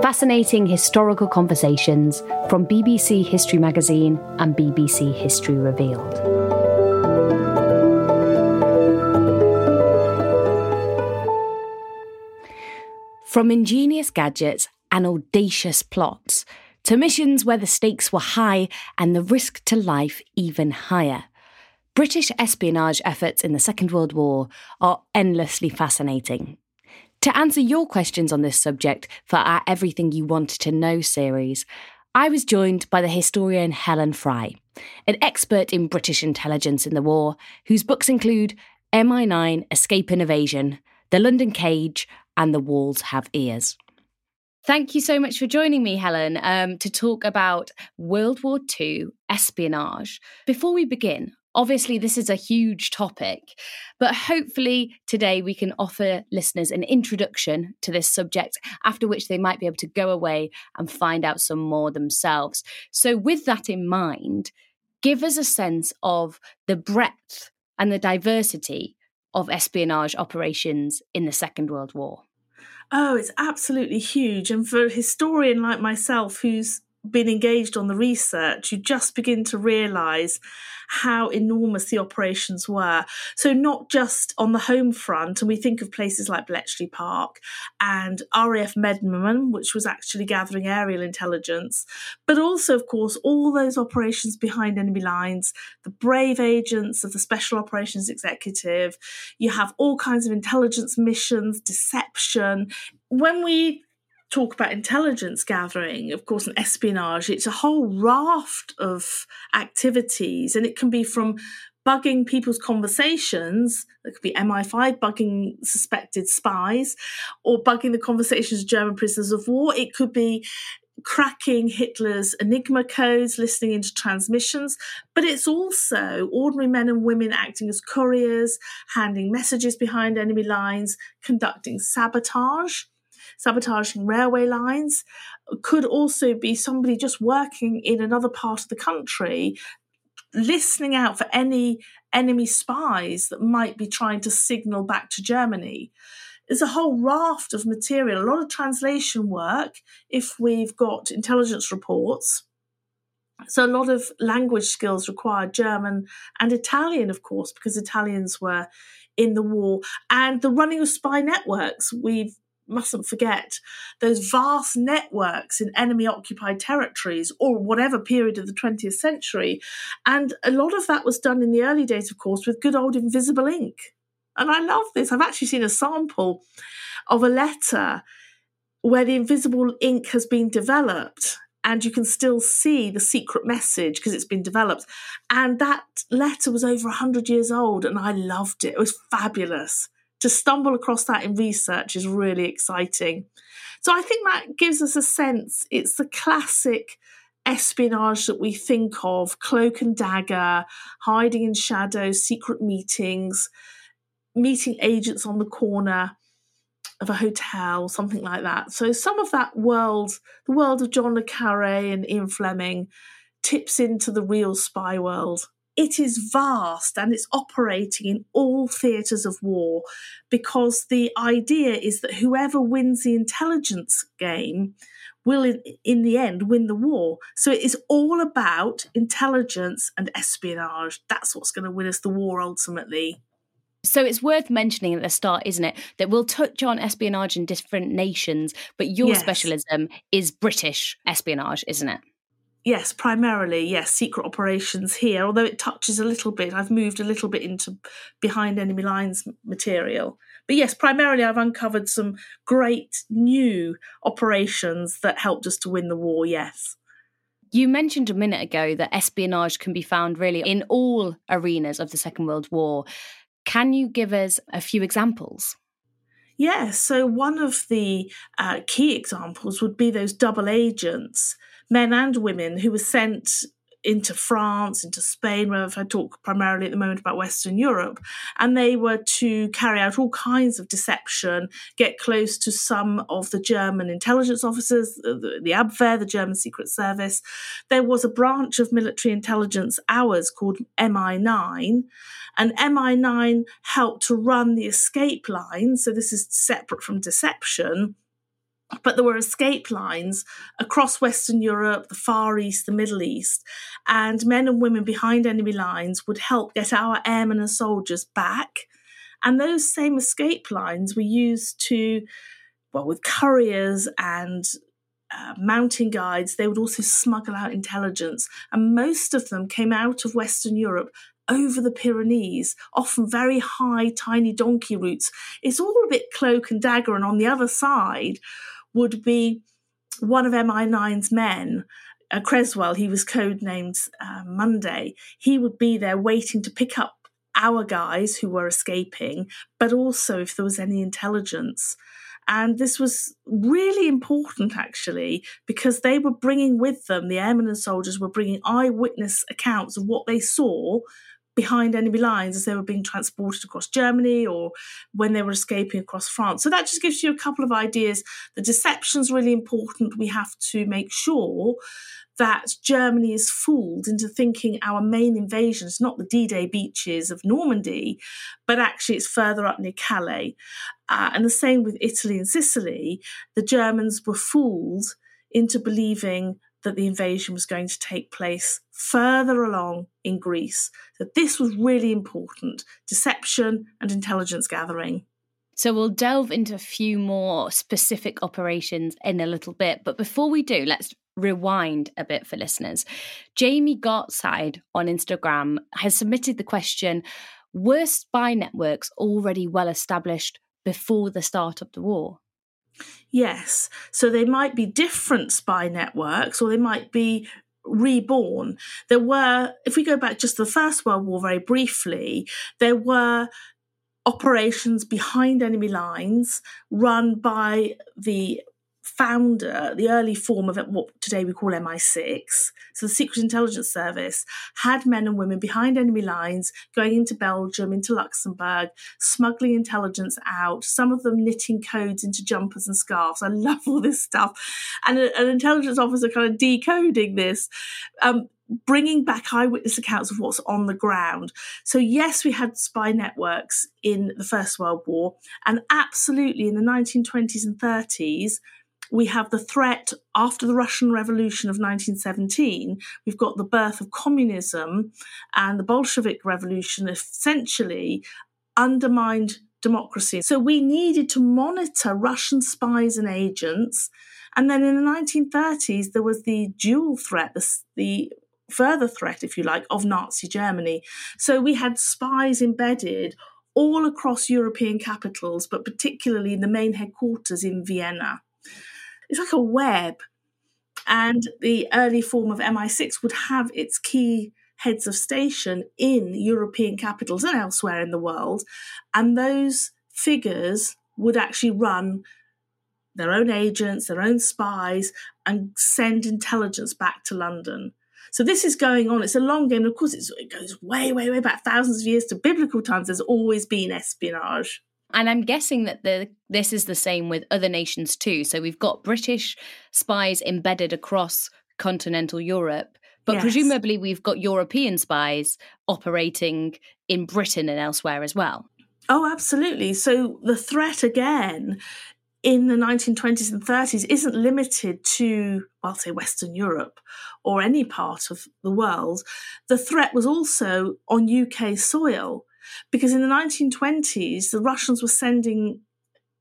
Fascinating historical conversations from BBC History Magazine and BBC History Revealed. From ingenious gadgets and audacious plots to missions where the stakes were high and the risk to life even higher. British espionage efforts in the Second World War are endlessly fascinating. To answer your questions on this subject for our Everything You Wanted to Know series, I was joined by the historian Helen Fry, an expert in British intelligence in the war, whose books include MI9 Escape and Evasion, The London Cage, and The Walls Have Ears. Thank you so much for joining me, Helen, um, to talk about World War II espionage. Before we begin, Obviously, this is a huge topic, but hopefully today we can offer listeners an introduction to this subject, after which they might be able to go away and find out some more themselves. So, with that in mind, give us a sense of the breadth and the diversity of espionage operations in the Second World War. Oh, it's absolutely huge. And for a historian like myself who's been engaged on the research, you just begin to realize how enormous the operations were. So, not just on the home front, and we think of places like Bletchley Park and RAF Medmenham, which was actually gathering aerial intelligence, but also, of course, all those operations behind enemy lines, the brave agents of the Special Operations Executive. You have all kinds of intelligence missions, deception. When we talk about intelligence gathering, of course, and espionage, it's a whole raft of activities, and it can be from bugging people's conversations. It could be MI5 bugging suspected spies, or bugging the conversations of German prisoners of war. It could be cracking Hitler's Enigma codes, listening into transmissions, but it's also ordinary men and women acting as couriers, handing messages behind enemy lines, conducting sabotage sabotaging railway lines, could also be somebody just working in another part of the country listening out for any enemy spies that might be trying to signal back to Germany. There's a whole raft of material, a lot of translation work if we've got intelligence reports. So, a lot of language skills required German and Italian, of course, because Italians were in the war, and the running of spy networks. We've mustn't forget those vast networks in enemy occupied territories or whatever period of the 20th century. And a lot of that was done in the early days, of course, with good old invisible ink. And I love this. I've actually seen a sample of a letter where the invisible ink has been developed and you can still see the secret message because it's been developed. And that letter was over 100 years old, and I loved it. It was fabulous to stumble across that in research is really exciting. So I think that gives us a sense it's the classic espionage that we think of cloak and dagger, hiding in shadows, secret meetings, meeting agents on the corner of a hotel, something like that. So some of that world, the world of John le Carre and Ian Fleming, tips into the real spy world. It is vast and it's operating in all theatres of war because the idea is that whoever wins the intelligence game will, in, in the end, win the war. So it is all about intelligence and espionage. That's what's going to win us the war ultimately. So it's worth mentioning at the start, isn't it, that we'll touch on espionage in different nations, but your yes. specialism is British espionage, isn't it? Yes, primarily, yes, secret operations here, although it touches a little bit. I've moved a little bit into behind enemy lines material. But yes, primarily I've uncovered some great new operations that helped us to win the war, yes. You mentioned a minute ago that espionage can be found really in all arenas of the Second World War. Can you give us a few examples? Yes, so one of the uh, key examples would be those double agents, men and women, who were sent into France, into Spain, where I talk primarily at the moment about Western Europe, and they were to carry out all kinds of deception, get close to some of the German intelligence officers, the, the Abwehr, the German Secret Service. There was a branch of military intelligence ours called MI9, and MI9 helped to run the escape line. So this is separate from deception but there were escape lines across Western Europe, the Far East, the Middle East, and men and women behind enemy lines would help get our airmen and soldiers back. And those same escape lines were used to, well, with couriers and uh, mountain guides, they would also smuggle out intelligence. And most of them came out of Western Europe over the Pyrenees, often very high, tiny donkey routes. It's all a bit cloak and dagger. And on the other side, would be one of MI9's men, uh, Creswell, he was codenamed uh, Monday. He would be there waiting to pick up our guys who were escaping, but also if there was any intelligence. And this was really important, actually, because they were bringing with them, the airmen and soldiers were bringing eyewitness accounts of what they saw behind enemy lines as they were being transported across Germany or when they were escaping across France. So that just gives you a couple of ideas. The deception's really important. We have to make sure that Germany is fooled into thinking our main invasion is not the D Day beaches of Normandy, but actually it's further up near Calais. Uh, and the same with Italy and Sicily. The Germans were fooled into believing that the invasion was going to take place further along in Greece. That this was really important deception and intelligence gathering. So we'll delve into a few more specific operations in a little bit. But before we do, let's rewind a bit for listeners. Jamie Gartside on Instagram has submitted the question Were spy networks already well established before the start of the war? Yes. So they might be different spy networks or they might be reborn. There were, if we go back just to the First World War very briefly, there were operations behind enemy lines run by the founder, the early form of what today we call MI6, so the Secret Intelligence Service, had men and women behind enemy lines going into Belgium, into Luxembourg, smuggling intelligence out, some of them knitting codes into jumpers and scarves. I love all this stuff. And a, an intelligence officer kind of decoding this. Um, bringing back eyewitness accounts of what's on the ground. So, yes, we had spy networks in the First World War, and absolutely in the 1920s and 30s, we have the threat after the Russian Revolution of 1917. We've got the birth of communism and the Bolshevik Revolution essentially undermined democracy. So we needed to monitor Russian spies and agents. And then in the 1930s, there was the dual threat, the, the further threat, if you like, of Nazi Germany. So we had spies embedded all across European capitals, but particularly in the main headquarters in Vienna it's like a web. And the early form of MI6 would have its key heads of station in European capitals and elsewhere in the world. And those figures would actually run their own agents, their own spies, and send intelligence back to London. So this is going on. It's a long game. Of course, it goes way, way, way back thousands of years to biblical times. There's always been espionage. And I'm guessing that the this is the same with other nations too. So we've got British spies embedded across continental Europe, But Yes. presumably, we've got European spies operating in Britain and elsewhere as well. Oh, absolutely. So the threat again in the 1920s and 30s isn't limited to, well, say, Western Europe or any part of the world. The threat was also on UK soil because in the 1920s, the Russians were sending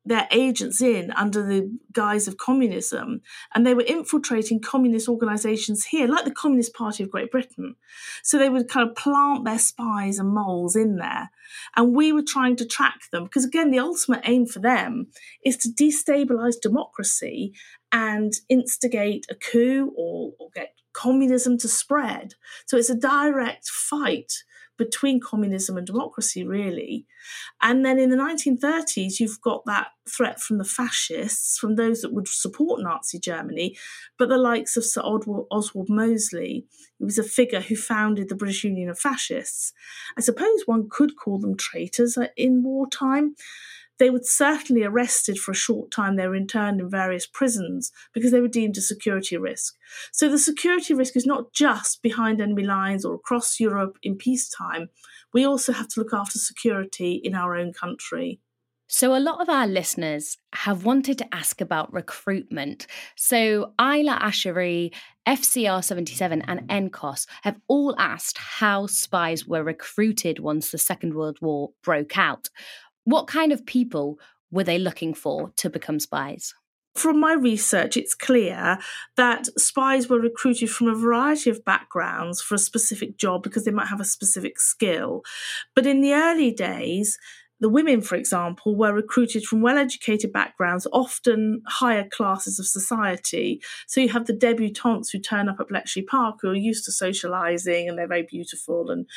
their agents in under the guise of communism. And they were infiltrating communist organizations here like the communist party of great britain. So they would kind of plant their spies and moles in there. And we were trying to track them because again the ultimate aim for them is to destabilize democracy and instigate a coup or, or get communism to spread. So it's a direct fight between communism and democracy, really. And then in the 1930s, you've got that threat from the fascists, from those that would support Nazi Germany, but the likes of Sir Oswald, Mosley, who was a figure who founded the British Union of Fascists. I suppose one could call them traitors uh, in wartime. They were certainly arrested for a short time. They were interned in various prisons because they were deemed a security risk. So the security risk is not just behind enemy lines or across Europe in peacetime. We also have to look after security in our own country. So, a lot of our listeners have wanted to ask about recruitment. So, Ayla Ashari, FCR 77, and NCOS have all asked how spies were recruited once the Second World War broke out. What kind of people were they looking for to become spies? From my research, it's clear that spies were recruited from a variety of backgrounds for a specific job because they might have a specific skill. But in the early days, the women, for example, were recruited from well educated backgrounds, often higher classes of society. So you have the debutantes who turn up at Bletchley Park who are used to socializing and they're very beautiful, and,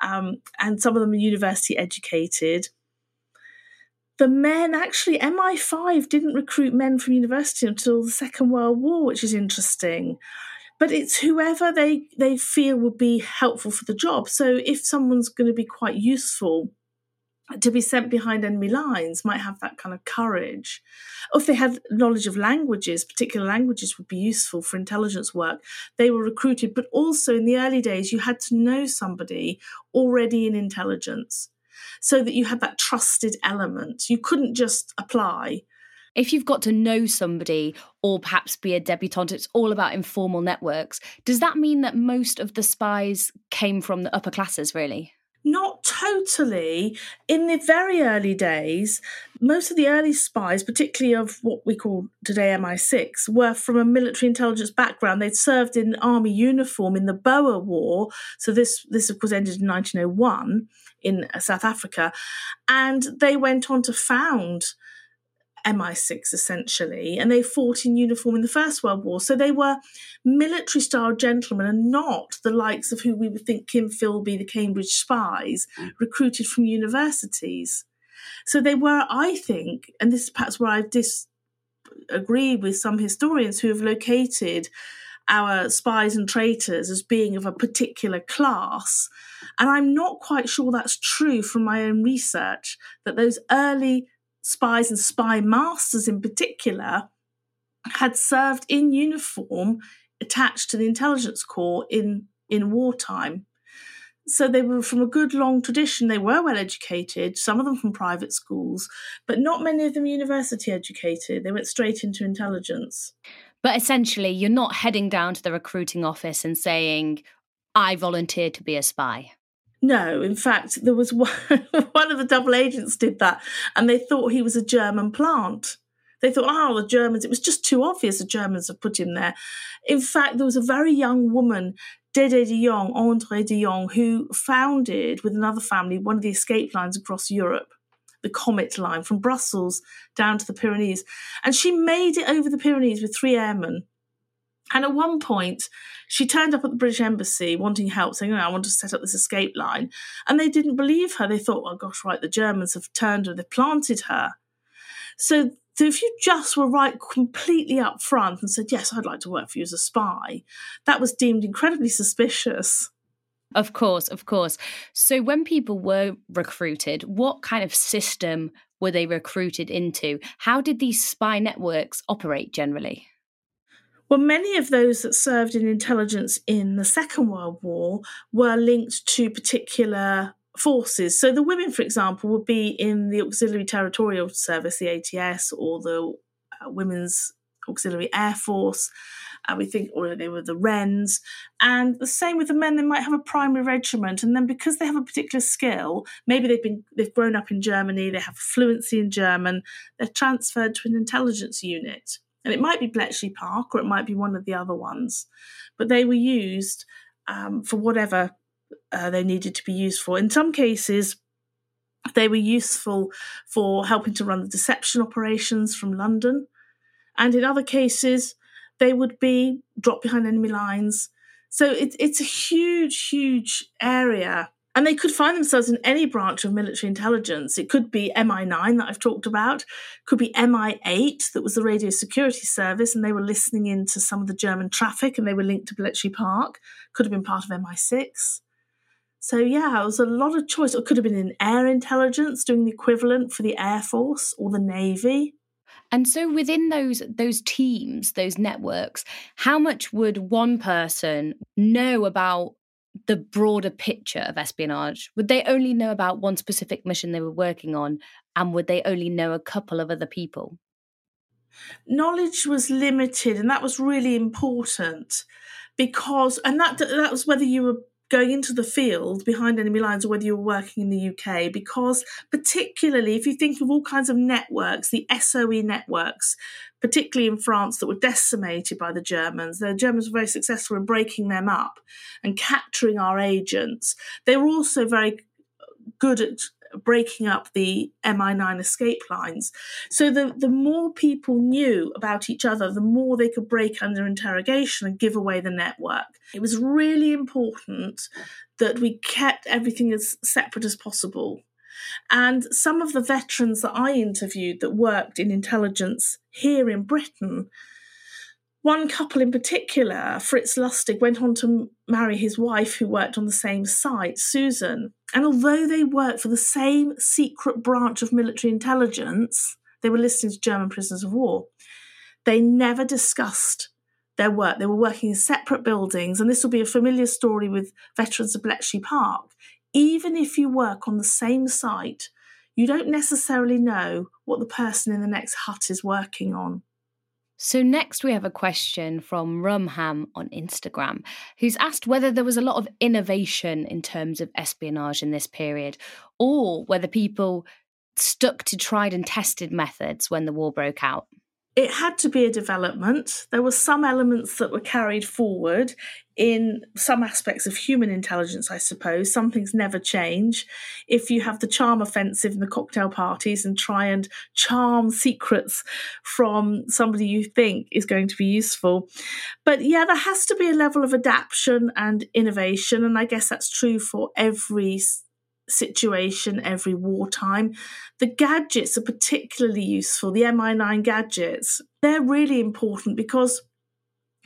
um, and some of them are university educated the men actually MI5 didn't recruit men from university until the Second World War, which is interesting. But it's whoever they they feel would be helpful for the job. So if someone's going to be quite useful to be sent behind enemy lines might have that kind of courage. Or if they had knowledge of languages, particular languages would be useful for intelligence work. They were recruited, but also in the early days, you had to know somebody already in intelligence so that you had that trusted element. You couldn't just apply. If you've got to know somebody or perhaps be a debutante, it's all about informal networks. Does that mean that most of the spies came from the upper classes, really? Not totally. In the very early days, most of the early spies, particularly of what we call today MI6, were from a military intelligence background. They'd served in army uniform in the Boer War. So this, this of course ended in 1901 in South Africa. And they went on to found MI6 essentially, and they fought in uniform in the First World War. So they were military style gentlemen and not the likes of who we would think Kim Philby, the Cambridge spies, mm. recruited from universities. So they were, I think, and this is perhaps where I disagree with some historians who have located our spies and traitors as being of a particular class. And I'm not quite sure that's true from my own research, that those early spies and spy masters in particular had served in uniform attached to the intelligence corps in, in wartime. So they were from a good long tradition. They were well educated, some of them from private schools, but not many of them university educated. They went straight into intelligence. But essentially, you're not heading down to the recruiting office and saying, I volunteered to be a spy. No, in fact, there was one, one of the double agents did that, and they thought he was a German plant. They thought, oh, the Germans, it was just too obvious the Germans have put him there. In fact, there was a very young woman, Dede de Jongh, Andre de Jongh, who founded with another family one of the escape lines across Europe, the Comet line from Brussels down to the Pyrenees. And she made it over the Pyrenees with three airmen. And at one point, she turned up at the British Embassy wanting help, saying, oh, I want to set up this escape line. And they didn't believe her. They thought, oh gosh, right, the Germans have turned her, they've planted her. So, so if you just were right completely up front and said, yes, I'd like to work for you as a spy, that was deemed incredibly suspicious. Of course, of course. So when people were recruited, what kind of system were they recruited into? How did these spy networks operate generally? Well, many of those that served in intelligence in the Second World War were linked to particular forces. So the women, for example, would be in the Auxiliary Territorial Service, the ATS, or the uh, Women's Auxiliary Air Force. Uh, we think, or they were the Wrens. And the same with the men, they might have a primary regiment. And then because they have a particular skill, maybe they've been they've grown up in Germany, they have fluency in German, they're transferred to an intelligence unit. And it might be Bletchley Park or it might be one of the other ones. But they were used um, for whatever uh, they needed to be used for. In some cases, they were useful for helping to run the deception operations from London. And in other cases, they would be dropped behind enemy lines. So it, it's a huge, huge area. And they could find themselves in any branch of military intelligence. It could be MI9 that I've talked about, could be MI8 that was the radio security service, and they were listening into some of the German traffic and they were linked to Bletchley Park. Could have been part of MI6. So yeah, it was a lot of choice. It could have been in air intelligence, doing the equivalent for the Air Force or the Navy. And so within those those teams, those networks, how much would one person know about the broader picture of espionage? Would they only know about one specific mission they were working on and would they only know a couple of other people? Knowledge was limited and that was really important because and that that was whether you were going into the field behind enemy lines or whether you're working in the UK, because particularly if you think of all kinds of networks, the SOE networks, particularly in France, that were decimated by the Germans, the Germans were very successful in breaking them up and capturing our agents. They were also very good at breaking up the MI9 escape lines. So the, the more people knew about each other, the more they could break under interrogation and give away the network. It was really important that we kept everything as separate as possible. And some of the veterans that I interviewed that worked in intelligence here in Britain one couple in particular, Fritz Lustig, went on to marry his wife, who worked on the same site, Susan. And although they worked for the same secret branch of military intelligence, they were listening to German prisoners of war, they never discussed their work. They were working in separate buildings, and this will be a familiar story with veterans of Bletchley Park. Even if you work on the same site, you don't necessarily know what the person in the next hut is working on. So, next we have a question from Rumham on Instagram, who's asked whether there was a lot of innovation in terms of espionage in this period, or whether people stuck to tried and tested methods when the war broke out it had to be a development. There were some elements that were carried forward in some aspects of human intelligence, I suppose. Some things never change. If you have the charm offensive and the cocktail parties and try and charm secrets from somebody you think is going to be useful. But yeah, there has to be a level of adaptation and innovation. And I guess that's true for every situation every wartime. The gadgets are particularly useful, the MI9 gadgets. They're really important because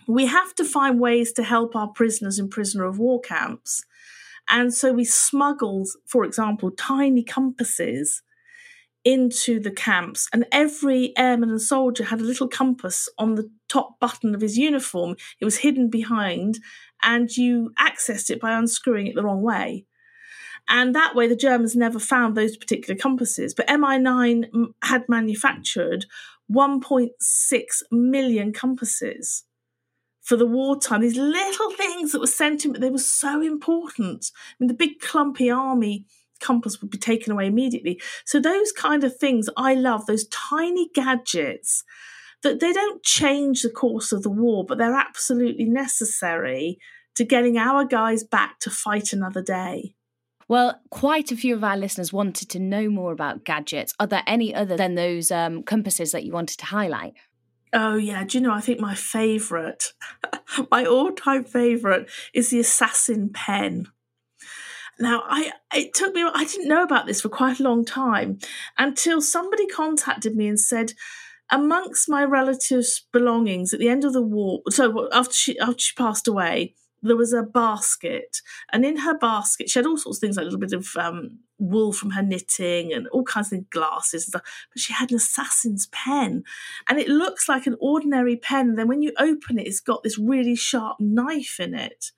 we have to find ways to help our prisoners in prisoner of war camps. And so we smuggled, for example, tiny compasses into the camps, and every airman and soldier had a little compass on the top button of his uniform. It was hidden behind, and you accessed it by unscrewing it the wrong way. And that way, the Germans never found those particular compasses. But MI9 had manufactured 1.6 million compasses for the wartime. These little things that were sent in, but they were so important. I mean, the big clumpy army compass would be taken away immediately. So those kind of things I love, those tiny gadgets that they don't change the course of the war, but they're absolutely necessary to getting our guys back to fight another day. Well, quite a few of our listeners wanted to know more about gadgets. Are there any other than those um, compasses that you wanted to highlight? Oh yeah, do you know? I think my favourite, my all-time favourite, is the Assassin pen. Now, I it took me. I didn't know about this for quite a long time until somebody contacted me and said, amongst my relatives' belongings at the end of the war. So after she after she passed away, there was a basket, and in her basket, she had all sorts of things like a little bit of um, wool from her knitting and all kinds of glasses and stuff. But she had an assassin's pen, and it looks like an ordinary pen. Then when you open it, it's got this really sharp knife in it.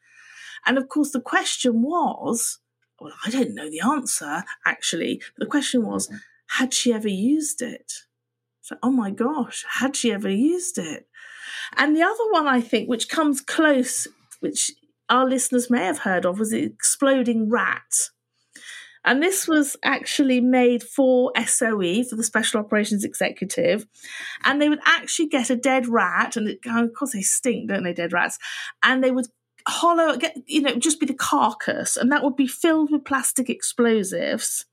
And of course, the question was well, I don't know the answer actually. But the question was, had she ever used it? So, oh my gosh, had she ever used it? And the other one I think, which comes close, which our listeners may have heard of, was the exploding rat. And this was actually made for SOE, for the Special Operations Executive. And they would actually get a dead rat, and it, oh, of course they stink, don't they, dead rats? And they would hollow, get, you know, just be the carcass, and that would be filled with plastic explosives.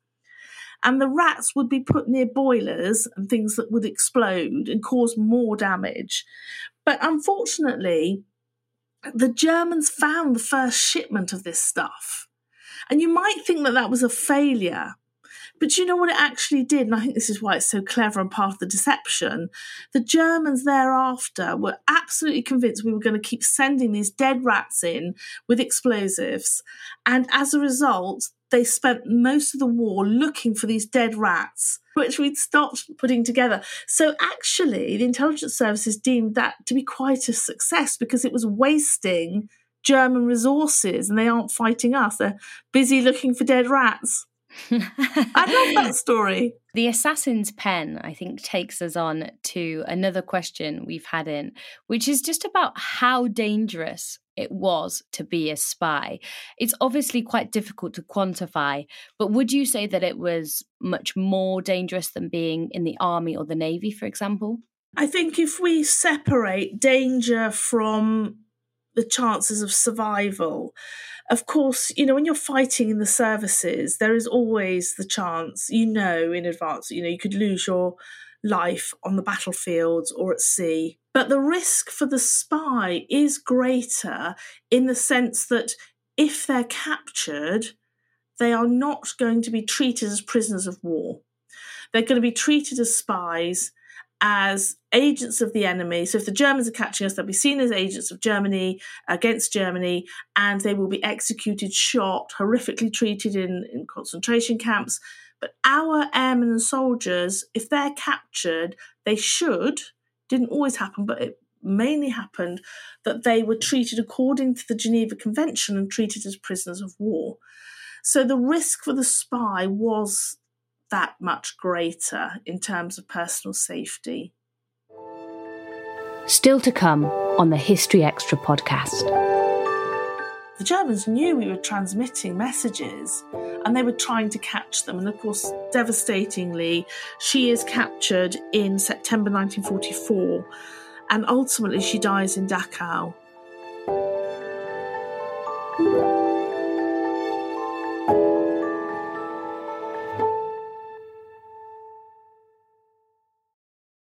And the rats would be put near boilers and things that would explode and cause more damage. But unfortunately, the Germans found the first shipment of this stuff. And you might think that that was a failure, but you know what it actually did? And I think this is why it's so clever and part of the deception. The Germans thereafter were absolutely convinced we were going to keep sending these dead rats in with explosives. And as a result, they spent most of the war looking for these dead rats, which we'd stopped putting together. So actually, the intelligence services deemed that to be quite a success because it was wasting German resources and they aren't fighting us. They're busy looking for dead rats. I love that story. The assassin's pen, I think, takes us on to another question we've had in, which is just about how dangerous it was to be a spy. It's obviously quite difficult to quantify, but would you say that it was much more dangerous than being in the army or the navy, for example? I think if we separate danger from the chances of survival, of course, you know, when you're fighting in the services, there is always the chance, you know, in advance, you know, you could lose your life on the battlefields or at sea. But the risk for the spy is greater in the sense that if they're captured, they are not going to be treated as prisoners of war. They're going to be treated as spies as agents of the enemy. So if the Germans are catching us, they'll be seen as agents of Germany against Germany, and they will be executed, shot, horrifically treated in, in concentration camps. But our airmen and soldiers, if they're captured, they should, didn't always happen, but it mainly happened that they were treated according to the Geneva Convention and treated as prisoners of war. So the risk for the spy was that much greater in terms of personal safety. Still to come on the History Extra podcast. The Germans knew we were transmitting messages and they were trying to catch them. And of course, devastatingly, she is captured in September 1944 and ultimately she dies in Dachau.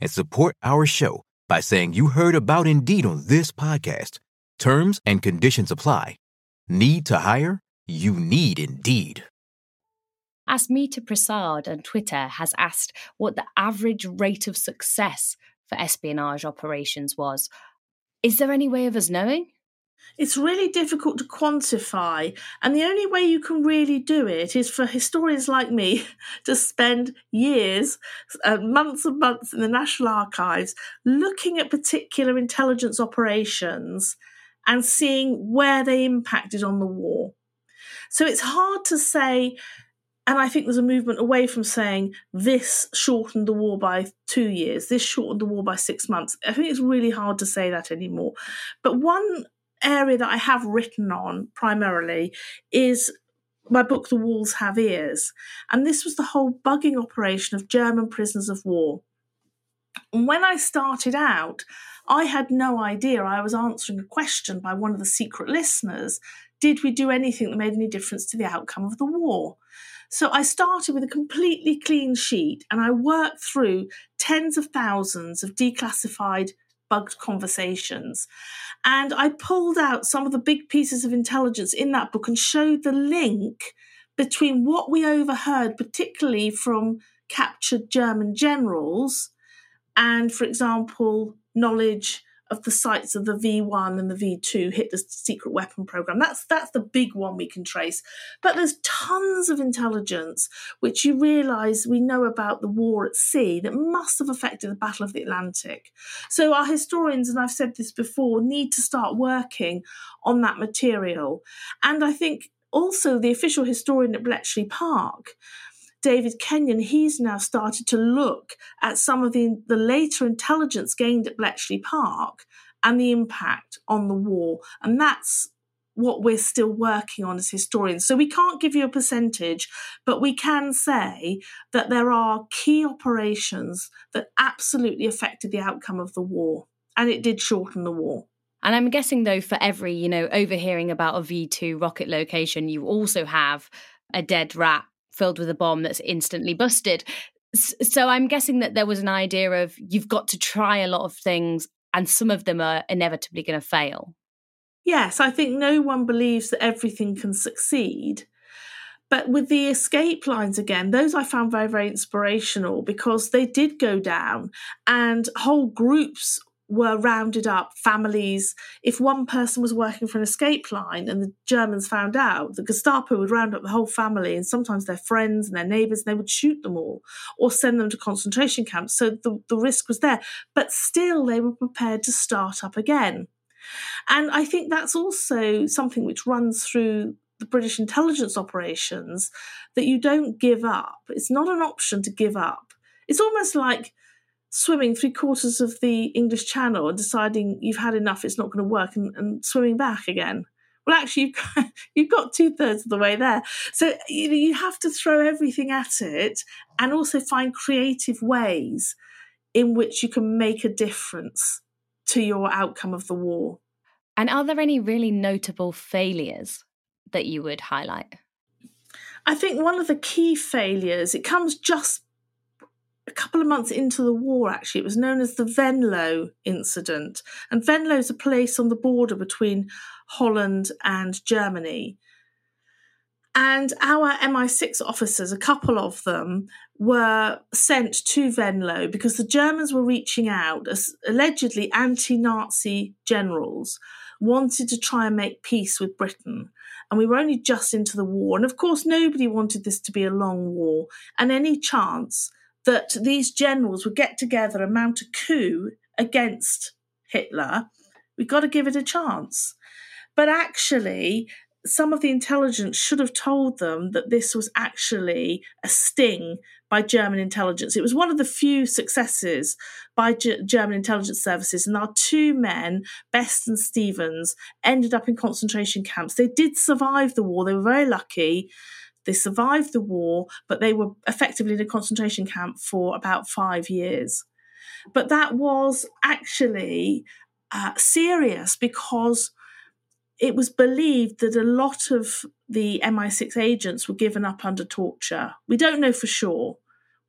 and support our show by saying you heard about Indeed on this podcast. Terms and conditions apply. Need to hire? You need Indeed. Asmita Prasad on Twitter has asked what the average rate of success for espionage operations was. Is there any way of us knowing? It's really difficult to quantify, and the only way you can really do it is for historians like me to spend years, uh, months and months in the National Archives looking at particular intelligence operations and seeing where they impacted on the war. So it's hard to say, and I think there's a movement away from saying this shortened the war by two years, this shortened the war by six months. I think it's really hard to say that anymore. But one area that I have written on primarily is my book, The Walls Have Ears. And this was the whole bugging operation of German prisoners of war. When I started out, I had no idea. I was answering a question by one of the secret listeners did we do anything that made any difference to the outcome of the war? So I started with a completely clean sheet and I worked through tens of thousands of declassified bugged conversations. And I pulled out some of the big pieces of intelligence in that book and showed the link between what we overheard, particularly from captured German generals, and, for example, knowledge of the sites of the V1 and the V2, Hitler's secret weapon program. That's that's the big one we can trace. But there's tons of intelligence which you realize we know about the war at sea that must have affected the Battle of the Atlantic. So our historians, and I've said this before, need to start working on that material. And I think also the official historian at Bletchley Park David Kenyon, he's now started to look at some of the, the later intelligence gained at Bletchley Park and the impact on the war. And that's what we're still working on as historians. So we can't give you a percentage, but we can say that there are key operations that absolutely affected the outcome of the war. And it did shorten the war. And I'm guessing, though, for every, you know, overhearing about a V2 rocket location, you also have a dead rat filled with a bomb that's instantly busted. So I'm guessing that there was an idea of you've got to try a lot of things and some of them are inevitably going to fail. Yes, I think no one believes that everything can succeed. But with the escape lines again, those I found very, very inspirational because they did go down and whole groups were rounded up families. If one person was working for an escape line and the Germans found out, the Gestapo would round up the whole family and sometimes their friends and their neighbors, and they would shoot them all or send them to concentration camps. So the, the risk was there. But still, they were prepared to start up again. And I think that's also something which runs through the British intelligence operations that you don't give up. It's not an option to give up. It's almost like swimming three quarters of the English Channel and deciding you've had enough, it's not going to work, and, and swimming back again. Well, actually, you've got, you've got two thirds of the way there. So you, you have to throw everything at it and also find creative ways in which you can make a difference to your outcome of the war. And are there any really notable failures that you would highlight? I think one of the key failures, it comes just a couple of months into the war, actually. It was known as the Venlo incident. And Venlo is a place on the border between Holland and Germany. And our MI6 officers, a couple of them, were sent to Venlo because the Germans were reaching out as allegedly anti Nazi generals wanted to try and make peace with Britain. And we were only just into the war. And of course, nobody wanted this to be a long war. And any chance that these generals would get together and mount a coup against Hitler, we've got to give it a chance. But actually, some of the intelligence should have told them that this was actually a sting by German intelligence. It was one of the few successes by G- German intelligence services, and our two men, Best and Stevens, ended up in concentration camps. They did survive the war, they were very lucky, they survived the war, but they were effectively in a concentration camp for about five years. But that was actually uh, serious because it was believed that a lot of the MI6 agents were given up under torture. We don't know for sure.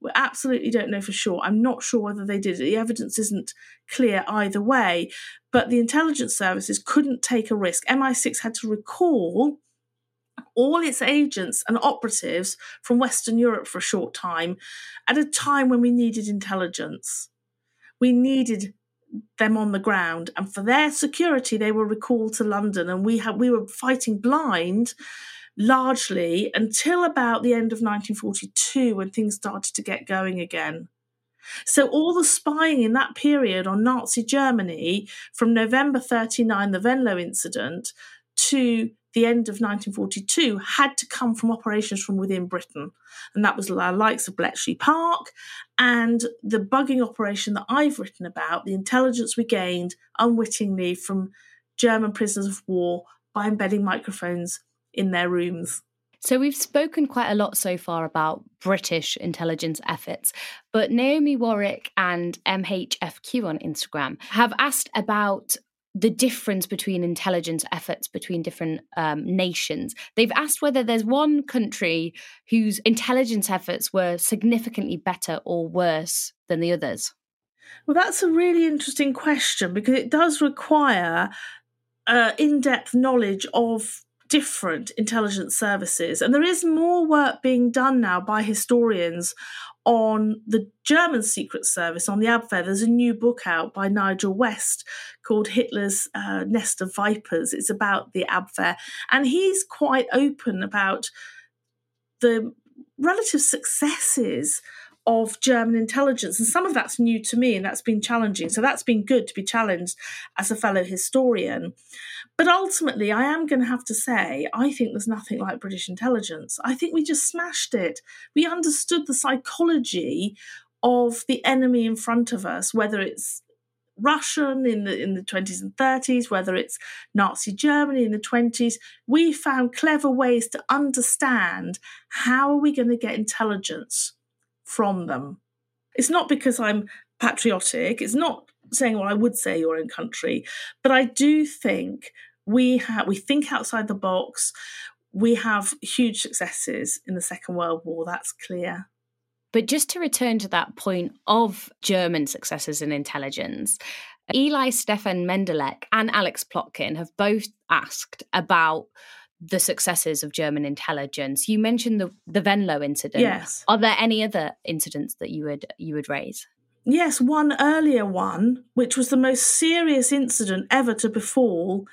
We absolutely don't know for sure. I'm not sure whether they did. The evidence isn't clear either way, but the intelligence services couldn't take a risk. MI6 had to recall all its agents and operatives from Western Europe for a short time at a time when we needed intelligence. We needed them on the ground, and for their security, they were recalled to London, and we had we were fighting blind largely until about the end of 1942 when things started to get going again. So all the spying in that period on Nazi Germany from November 39, the Venlo incident, to the end of 1942 had to come from operations from within Britain. And that was the likes of Bletchley Park and the bugging operation that I've written about, the intelligence we gained unwittingly from German prisoners of war by embedding microphones in their rooms. So, we've spoken quite a lot so far about British intelligence efforts, but Naomi Warwick and MHFQ on Instagram have asked about the difference between intelligence efforts between different um, nations. They've asked whether there's one country whose intelligence efforts were significantly better or worse than the others. Well, that's a really interesting question because it does require uh, in depth knowledge of different intelligence services. And there is more work being done now by historians on the German Secret Service, on the Abwehr. There's a new book out by Nigel West called Hitler's uh, Nest of Vipers. It's about the Abwehr. And he's quite open about the relative successes of German intelligence. And some of that's new to me and that's been challenging. So that's been good to be challenged as a fellow historian. But ultimately, I am going to have to say, I think there's nothing like British intelligence. I think we just smashed it. We understood the psychology of the enemy in front of us, whether it's Russian in the in the 20s and 30s, whether it's Nazi Germany in the 20s, we found clever ways to understand how are we going to get intelligence from them. It's not because I'm patriotic, it's not saying what I would say your own country, but I do think we have we think outside the box. We have huge successes in the Second World War, that's clear. But just to return to that point of German successes in intelligence, Eli Stefan Mendelek and Alex Plotkin have both asked about the successes of German intelligence. You mentioned the the Venlo incident. Yes. Are there any other incidents that you would you would raise? Yes, one earlier one, which was the most serious incident ever to befall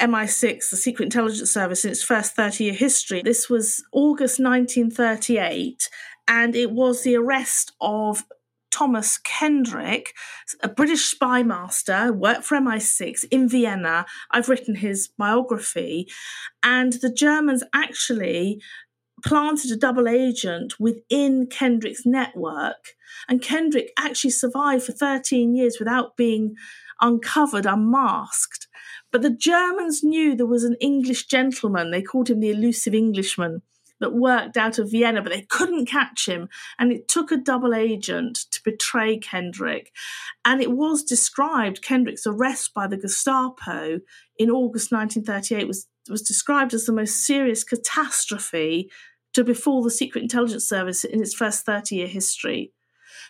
MI6, the Secret Intelligence Service, in its first 30 year history. This was August 1938, and it was the arrest of Thomas Kendrick, a British spy master, worked for MI6 in Vienna. I've written his biography. And the Germans actually planted a double agent within Kendrick's network. And Kendrick actually survived for 13 years without being uncovered, unmasked. But the Germans knew there was an English gentleman, they called him the elusive Englishman, that worked out of Vienna, but they couldn't catch him. And it took a double agent to betray Kendrick. And it was described, Kendrick's arrest by the Gestapo in August 1938 was, was described as the most serious catastrophe to befall the Secret Intelligence Service in its first 30 year history.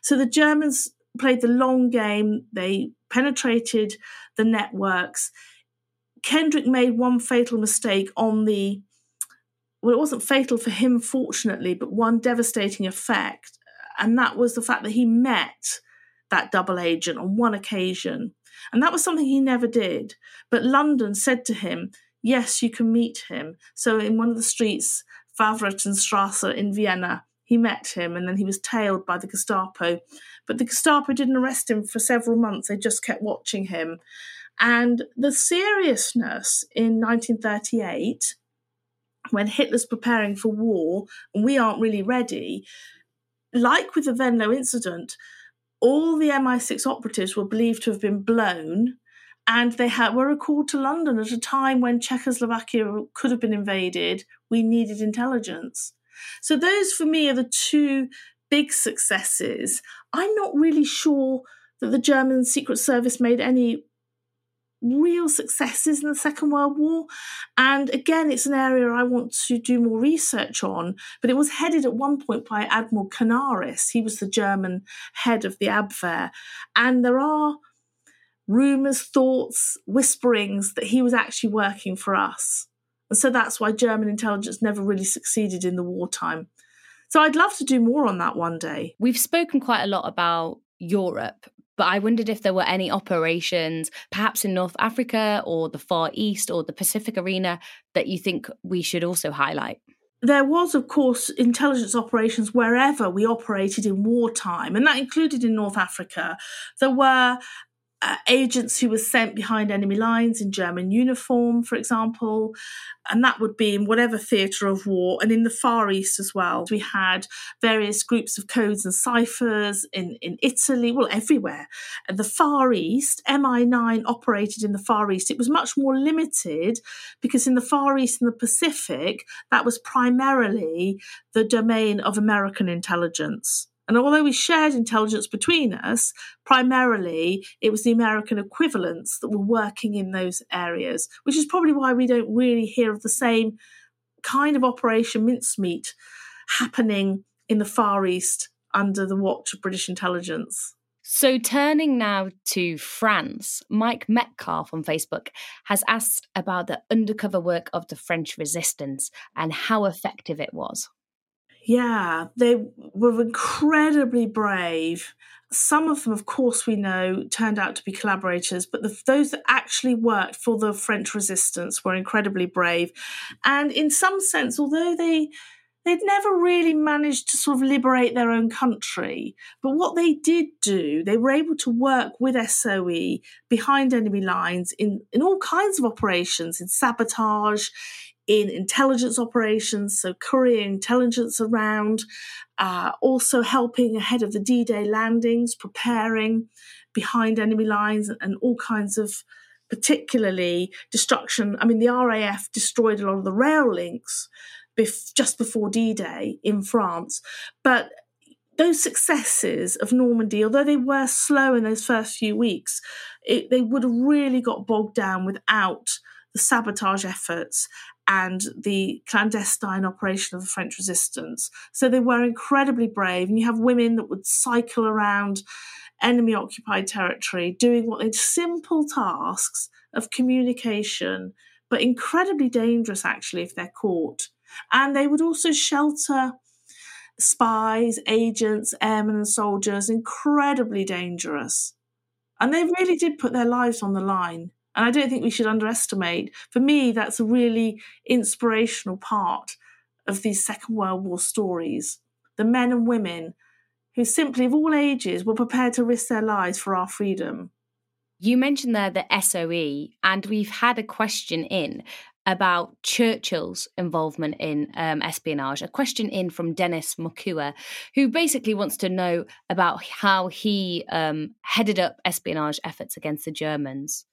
So the Germans played the long game, they penetrated the networks. Kendrick made one fatal mistake on the well, it wasn't fatal for him, fortunately, but one devastating effect. And that was the fact that he met that double agent on one occasion. And that was something he never did. But London said to him, Yes, you can meet him. So in one of the streets, Wawrzyniechenstrasse in Vienna, he met him and then he was tailed by the Gestapo. But the Gestapo didn't arrest him for several months, they just kept watching him. And the seriousness in 1938 when Hitler's preparing for war and we aren't really ready, like with the Venlo incident, all the MI6 operatives were believed to have been blown and they had, were recalled to London at a time when Czechoslovakia could have been invaded. We needed intelligence. So, those for me are the two big successes. I'm not really sure that the German Secret Service made any real successes in the Second World War. And again, it's an area I want to do more research on. But it was headed at one point by Admiral Canaris. He was the German head of the Abwehr. And there are rumours, thoughts, whisperings that he was actually working for us. And so that's why German intelligence never really succeeded in the wartime. So I'd love to do more on that one day. We've spoken quite a lot about Europe, but I wondered if there were any operations, perhaps in North Africa or the Far East or the Pacific arena, that you think we should also highlight. There was, of course, intelligence operations wherever we operated in wartime, and that included in North Africa. There were uh, agents who were sent behind enemy lines in German uniform, for example, and that would be in whatever theatre of war, and in the Far East as well. We had various groups of codes and ciphers in, in Italy, well, everywhere. And the Far East, MI9 operated in the Far East. It was much more limited because in the Far East and the Pacific, that was primarily the domain of American intelligence And although we shared intelligence between us, primarily it was the American equivalents that were working in those areas, which is probably why we don't really hear of the same kind of Operation Mincemeat happening in the Far East under the watch of British intelligence. So, turning now to France, Mike Metcalf on Facebook has asked about the undercover work of the French resistance and how effective it was. Yeah, they were incredibly brave. Some of them, of course, we know turned out to be collaborators, but the, those that actually worked for the French resistance were incredibly brave. And in some sense, although they they'd never really managed to sort of liberate their own country. But what they did do, they were able to work with SOE behind enemy lines in, in all kinds of operations, in sabotage, in intelligence operations, so couriering intelligence around, uh, also helping ahead of the D Day landings, preparing behind enemy lines, and, all kinds of particularly destruction. I mean, the RAF destroyed a lot of the rail links bef- just before D Day in France. But those successes of Normandy, although they were slow in those first few weeks, it, they would have really got bogged down without the sabotage efforts and the clandestine operation of the French resistance. So they were incredibly brave. And you have women that would cycle around enemy occupied territory doing what they simple tasks of communication, but incredibly dangerous actually if they're caught. And they would also shelter spies, agents, airmen, and soldiers, incredibly dangerous. And they really did put their lives on the line. And I don't think we should underestimate. For me, that's a really inspirational part of these Second World War stories. The men and women who simply, of all ages, were prepared to risk their lives for our freedom. You mentioned there the SOE, and we've had a question in about Churchill's involvement in um, espionage. A question in from Dennis Mokua, who basically wants to know about how he um, headed up espionage efforts against the Germans.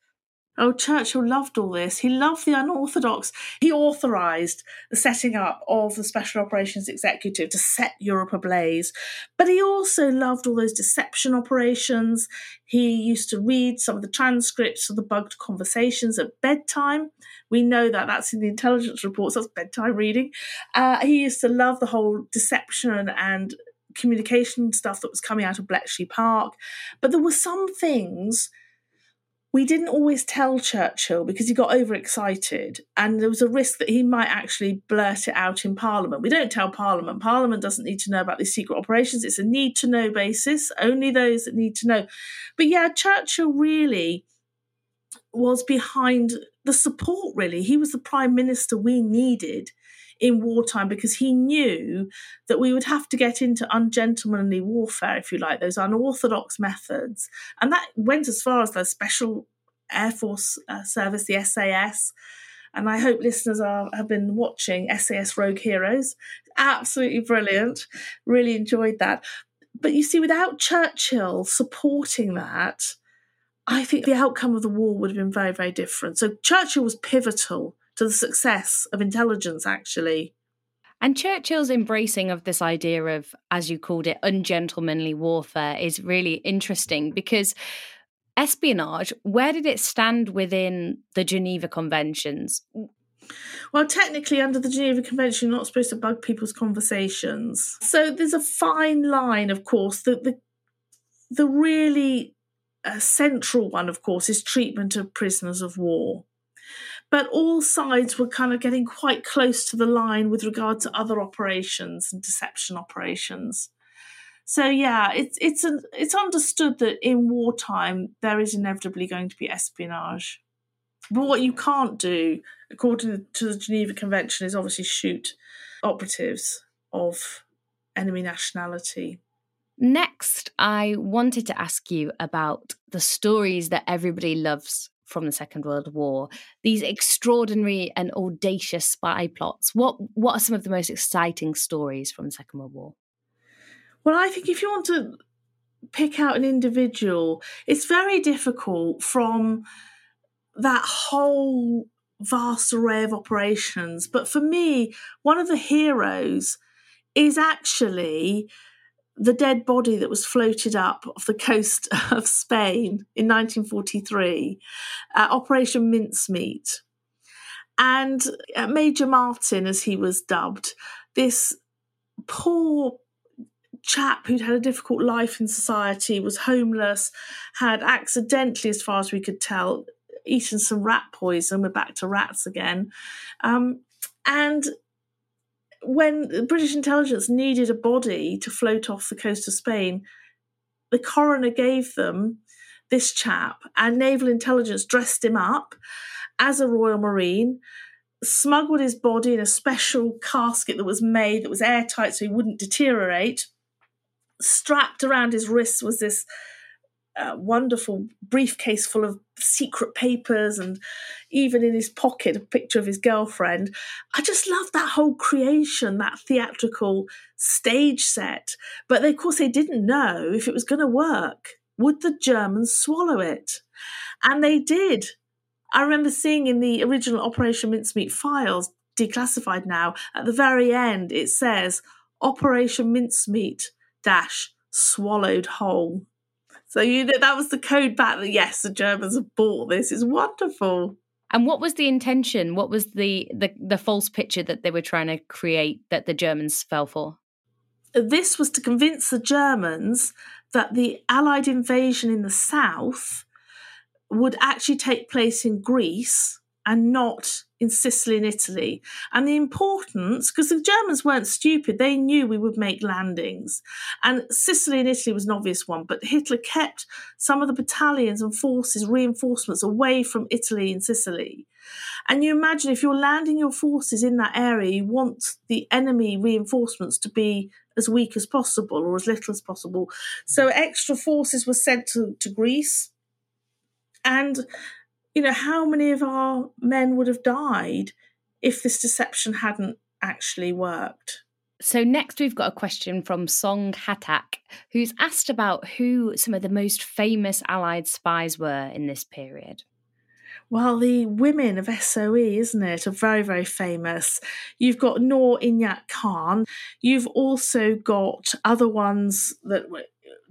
Oh, Churchill loved all this. He loved the unorthodox. He authorised the setting up of the Special Operations Executive to set Europe ablaze. But he also loved all those deception operations. He used to read some of the transcripts of the bugged conversations at bedtime. We know that that's in the intelligence reports, that's bedtime reading. Uh, he used to love the whole deception and communication stuff that was coming out of Bletchley Park. But there were some things we didn't always tell Churchill because he got overexcited and there was a risk that he might actually blurt it out in Parliament. We don't tell Parliament. Parliament doesn't need to know about these secret operations. It's a need to know basis, only those that need to know. But yeah, Churchill really was behind the support, really. He was the prime minister we needed in wartime because he knew that we would have to get into ungentlemanly warfare, if you like, those unorthodox methods. And that went as far as the Special Air Force uh, Service, the SAS. And I hope listeners are, have been watching SAS Rogue Heroes. Absolutely brilliant. Really enjoyed that. But you see, without Churchill supporting that, I think the outcome of the war would have been very, very different. So Churchill was pivotal to the success of intelligence, actually. And Churchill's embracing of this idea of, as you called it, ungentlemanly warfare is really interesting because espionage, where did it stand within the Geneva Conventions? Well, technically, under the Geneva Convention, you're not supposed to bug people's conversations. So there's a fine line, of course. The the, the really uh, central one, of course, is treatment of prisoners of war but all sides were kind of getting quite close to the line with regard to other operations and deception operations. So yeah, it's it's an, it's understood that in wartime there is inevitably going to be espionage. But what you can't do, according to the Geneva Convention, is obviously shoot operatives of enemy nationality. Next, I wanted to ask you about the stories that everybody loves from the Second World War, these extraordinary and audacious spy plots. What what are some of the most exciting stories from the Second World War? Well, I think if you want to pick out an individual, it's very difficult from that whole vast array of operations. But for me, one of the heroes is actually the dead body that was floated up off the coast of Spain in 1943, uh, Operation Mincemeat. And uh, Major Martin, as he was dubbed, this poor chap who'd had a difficult life in society, was homeless, had accidentally, as far as we could tell, eaten some rat poison. We're back to rats again. Um, and when British intelligence needed a body to float off the coast of Spain, the coroner gave them this chap, and naval intelligence dressed him up as a Royal Marine, smuggled his body in a special casket that was made that was airtight so he wouldn't deteriorate. Strapped around his wrists was this wonderful briefcase full of secret papers and even in his pocket a picture of his girlfriend. I just love that whole creation, that theatrical stage set. But they, of course, they didn't know if it was going to work. Would the Germans swallow it? And they did. I remember seeing in the original Operation Mincemeat files, declassified now, at the very end it says Operation Mincemeat dash swallowed whole. So you know that was the code back that yes, the Germans have bought this. It's wonderful. And what was the intention? What was the, the the false picture that they were trying to create that the Germans fell for? This was to convince the Germans that the Allied invasion in the south would actually take place in Greece and not in Sicily and Italy. And the importance, because the Germans weren't stupid, they knew we would make landings. And Sicily and Italy was an obvious one, but Hitler kept some of the battalions and forces, reinforcements away from Italy and Sicily. And you imagine if you're landing your forces in that area, you want the enemy reinforcements to be as weak as possible or as little as possible. So extra forces were sent to, to Greece. And you know, how many of our men would have died if this deception hadn't actually worked? So, next we've got a question from Song Hatak, who's asked about who some of the most famous Allied spies were in this period. Well, the women of SOE, isn't it, are very, very famous. You've got Noor Inayat Khan. You've also got other ones that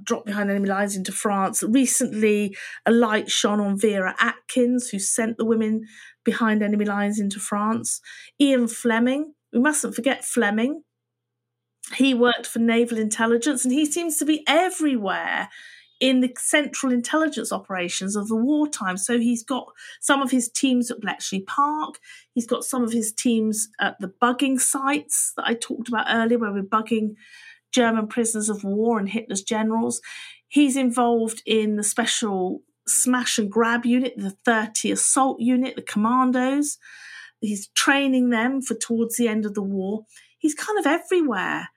dropped behind enemy lines into France. Recently, a light shone on Vera Atkins, who sent the women behind enemy lines into France. Ian Fleming, we mustn't forget Fleming. He worked for naval intelligence and he seems to be everywhere in the central intelligence operations of the wartime. So he's got some of his teams at Bletchley Park. He's got some of his teams at the bugging sites that I talked about earlier, where we're bugging German prisoners of war and Hitler's generals. He's involved in the special smash and grab unit, the 30 assault unit, the commandos. He's training them for towards the end of the war. He's kind of everywhere.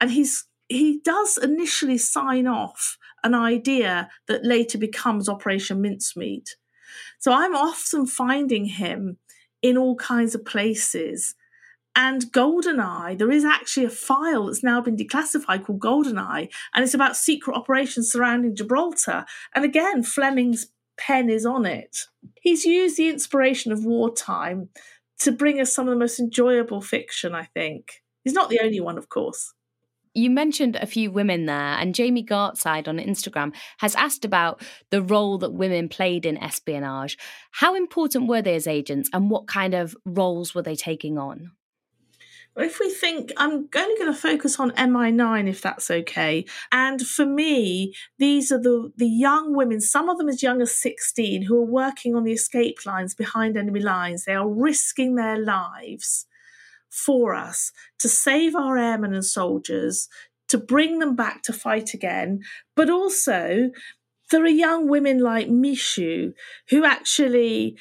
And he's he does initially sign off an idea that later becomes Operation Mincemeat. So I'm often finding him in all kinds of places and GoldenEye, there is actually a file that's now been declassified called GoldenEye, and it's about secret operations surrounding Gibraltar. And again, Fleming's pen is on it. He's used the inspiration of wartime to bring us some of the most enjoyable fiction, I think. He's not the only one, of course. You mentioned a few women there, and Jamie Gartside on Instagram has asked about the role that women played in espionage. How important were they as agents, and what kind of roles were they taking on? If we think, I'm only going to focus on MI9 if that's okay. And for me, these are the, the young women, some of them as young as 16, who are working on the escape lines behind enemy lines. They are risking their lives for us to save our airmen and soldiers, to bring them back to fight again, but also there are young women like Michou who actually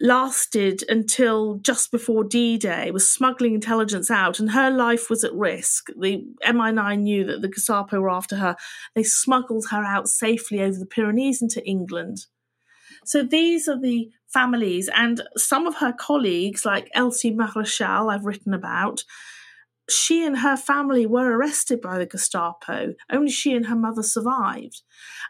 lasted until just before D Day, was smuggling intelligence out, and her life was at risk. The MI9 knew that the Gestapo were after her. They smuggled her out safely over the Pyrenees into England. So these are the families, and some of her colleagues, like Elsie Marechal, I've written about. She and her family were arrested by the Gestapo. Only she and her mother survived.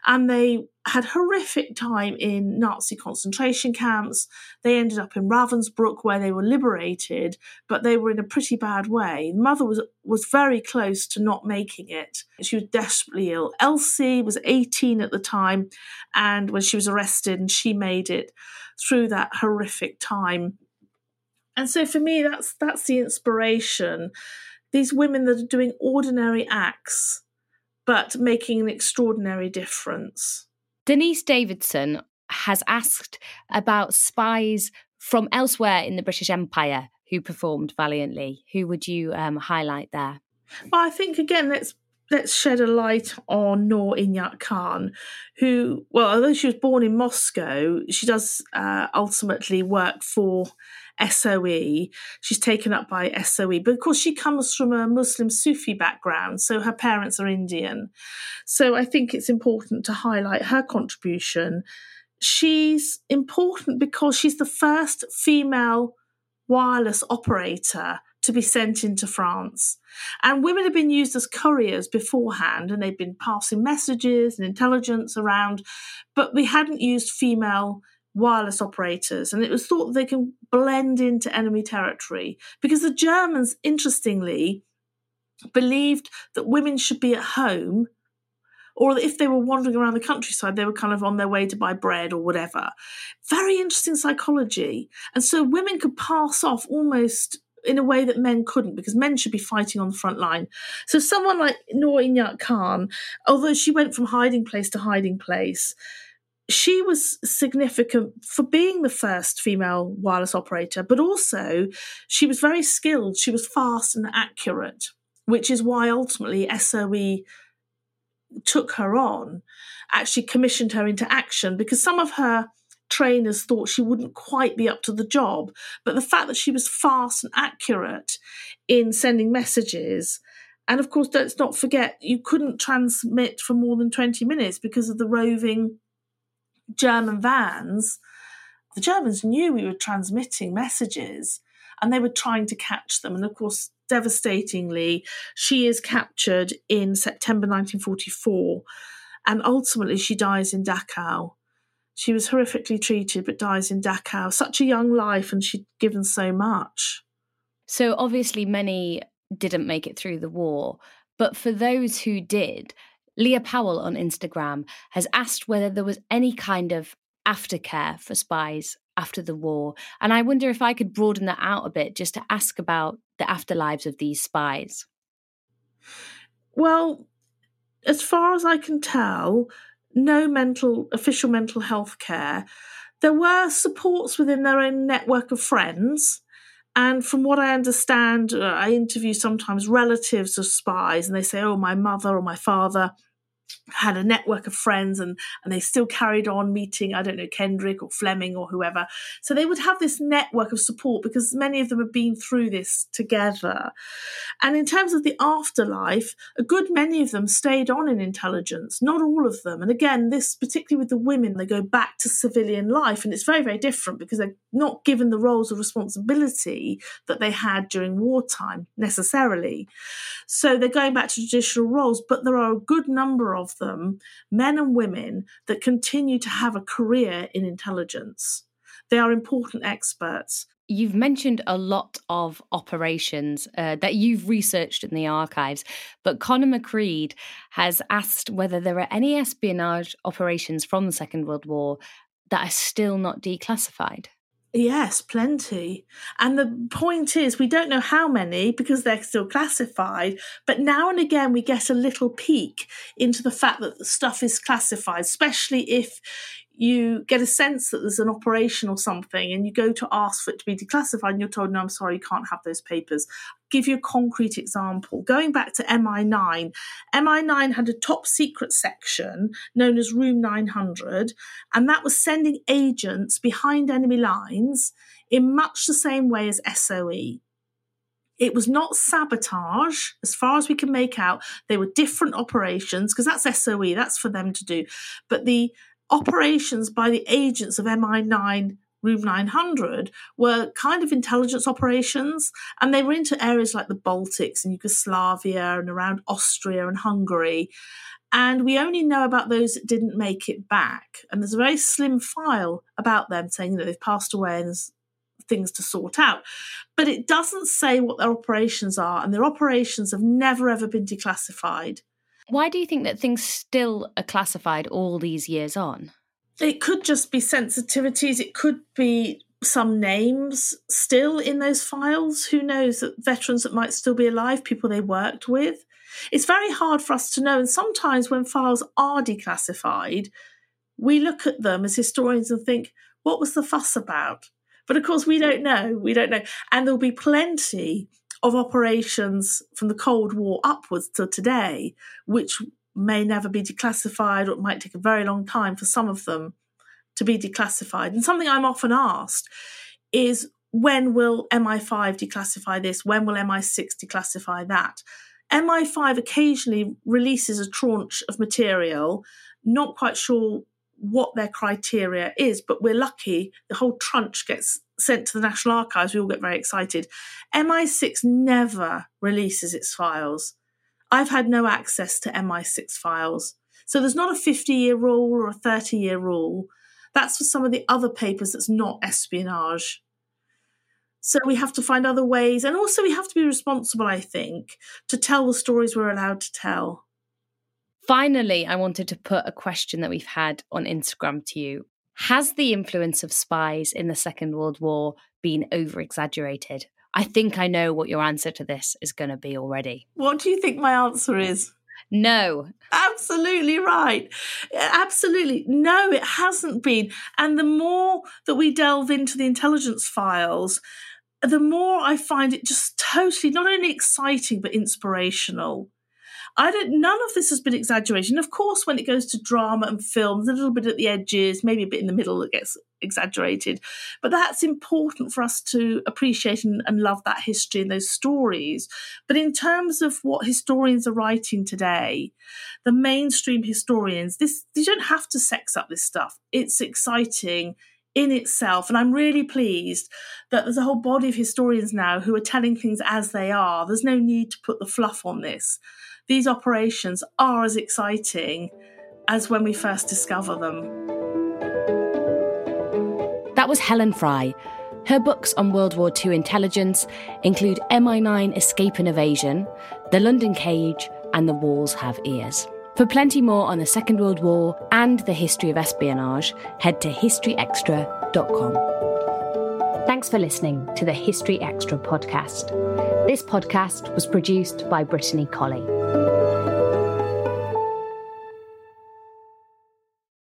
And they had horrific time in Nazi concentration camps. They ended up in Ravensbrück where they were liberated, but they were in a pretty bad way. Mother was was very close to not making it. She was desperately ill. Elsie was 18 at the time and when she was arrested and she made it through that horrific time. And so for me that's that's the inspiration. These women that are doing ordinary acts but making an extraordinary difference. Denise Davidson has asked about spies from elsewhere in the British Empire who performed valiantly. Who would you um, highlight there? Well, I think again, let's let's shed a light on Noor Inayat Khan, who, well, although she was born in Moscow, she does uh, ultimately work for SOE. She's taken up by SOE, but of course, she comes from a Muslim Sufi background, so her parents are Indian. So I think it's important to highlight her contribution. She's important because she's the first female wireless operator to be sent into France. And women had been used as couriers beforehand, and they'd been passing messages and intelligence around, but we hadn't used female wireless operators, and it was thought they can blend into enemy territory because the Germans, interestingly, believed that women should be at home. Or if they were wandering around the countryside, they were kind of on their way to buy bread or whatever. Very interesting psychology. And so women could pass off almost in a way that men couldn't because men should be fighting on the front line. So someone like Noor Inayat Khan, although she went from hiding place to hiding place, she was significant for being the first female wireless operator, but also she was very skilled. She was fast and accurate, which is why ultimately SOE took her on, actually commissioned her into action because some of her trainers thought she wouldn't quite be up to the job. But the fact that she was fast and accurate in sending messages. And of course, let's not forget, you couldn't transmit for more than 20 minutes because of the roving German vans, the Germans knew we were transmitting messages and they were trying to catch them. And of course, devastatingly, she is captured in September 1944 and ultimately she dies in Dachau. She was horrifically treated but dies in Dachau. Such a young life and she'd given so much. So obviously, many didn't make it through the war. But for those who did, Leah Powell on Instagram has asked whether there was any kind of aftercare for spies after the war. And I wonder if I could broaden that out a bit just to ask about the afterlives of these spies. Well, as far as I can tell, no mental official mental health care. There were supports within their own network of friends. And from what I understand, uh, I interview sometimes relatives of spies, and they say, Oh, my mother or my father had a network of friends and and they still carried on meeting i don't know kendrick or fleming or whoever. So they would have this network of support because many of them had been through this together. And in terms of the afterlife a good many of them stayed on in intelligence not all of them. And again this particularly with the women they go back to civilian life and it's very very different because they're not given the roles of responsibility that they had during wartime necessarily. So they're going back to traditional roles but there are a good number of of them, men and women, that continue to have a career in intelligence. They are important experts. You've mentioned a lot of operations uh, that you've researched in the archives, but Conor McCreed has asked whether there are any espionage operations from the Second World War that are still not declassified. Yes, plenty. And the point is, we don't know how many because they're still classified, but now and again we get a little peek into the fact that the stuff is classified, especially if you get a sense that there's an operation or something and you go to ask for it to be declassified and you're told, no, I'm sorry, you can't have those papers. Give you a concrete example. Going back to MI9, MI9 had a top secret section known as Room 900, and that was sending agents behind enemy lines in much the same way as SOE. It was not sabotage, as far as we can make out. They were different operations because that's SOE, that's for them to do. But the operations by the agents of MI9 Room 900 were kind of intelligence operations, and they were into areas like the Baltics and Yugoslavia and around Austria and Hungary. And we only know about those that didn't make it back. And there's a very slim file about them saying that they've passed away and there's things to sort out. But it doesn't say what their operations are, and their operations have never ever been declassified. Why do you think that things still are classified all these years on? It could just be sensitivities, it could be some names still in those files. Who knows that veterans that might still be alive, people they worked with. It's very hard for us to know. And sometimes when files are declassified, we look at them as historians and think, what was the fuss about? But of course, we don't know. We don't know. And there'll be plenty of operations from the Cold War upwards to today, which may never be declassified, or it might take a very long time for some of them to be declassified. And something I'm often asked is when will MI5 declassify this? When will MI6 declassify that? MI5 occasionally releases a tranche of material, not quite sure what their criteria is, but we're lucky the whole tranche gets sent to the National Archives. We all get very excited. MI6 never releases its files. I've had no access to MI6 files. So there's not a 50 year rule or a 30 year rule. That's for some of the other papers that's not espionage. So we have to find other ways. And also, we have to be responsible, I think, to tell the stories we're allowed to tell. Finally, I wanted to put a question that we've had on Instagram to you. Has the influence of spies in the Second World War been over exaggerated? I think I know what your answer to this is going to be already. What do you think my answer is? No. Absolutely right. Absolutely. No, it hasn't been. And the more that we delve into the intelligence files, the more I find it just totally not only exciting but inspirational. I don't. None of this has been exaggeration. Of course, when it goes to drama and films, a little bit at the edges, maybe a bit in the middle that gets exaggerated. But that's important for us to appreciate and, and love that history and those stories. But in terms of what historians are writing today, the mainstream historians, this they don't have to sex up this stuff. It's exciting in itself. And I'm really pleased that there's a whole body of historians now who are telling things as they are. There's no need to put the fluff on this. These operations are as exciting as when we first discover them. That was Helen Fry. Her books on World War II intelligence include MI9 Escape and Evasion, The London Cage, and The Walls Have Ears. For plenty more on the Second World War and the history of espionage, head to historyextra.com. Thanks for listening to the History Extra podcast. This podcast was produced by Brittany Colley.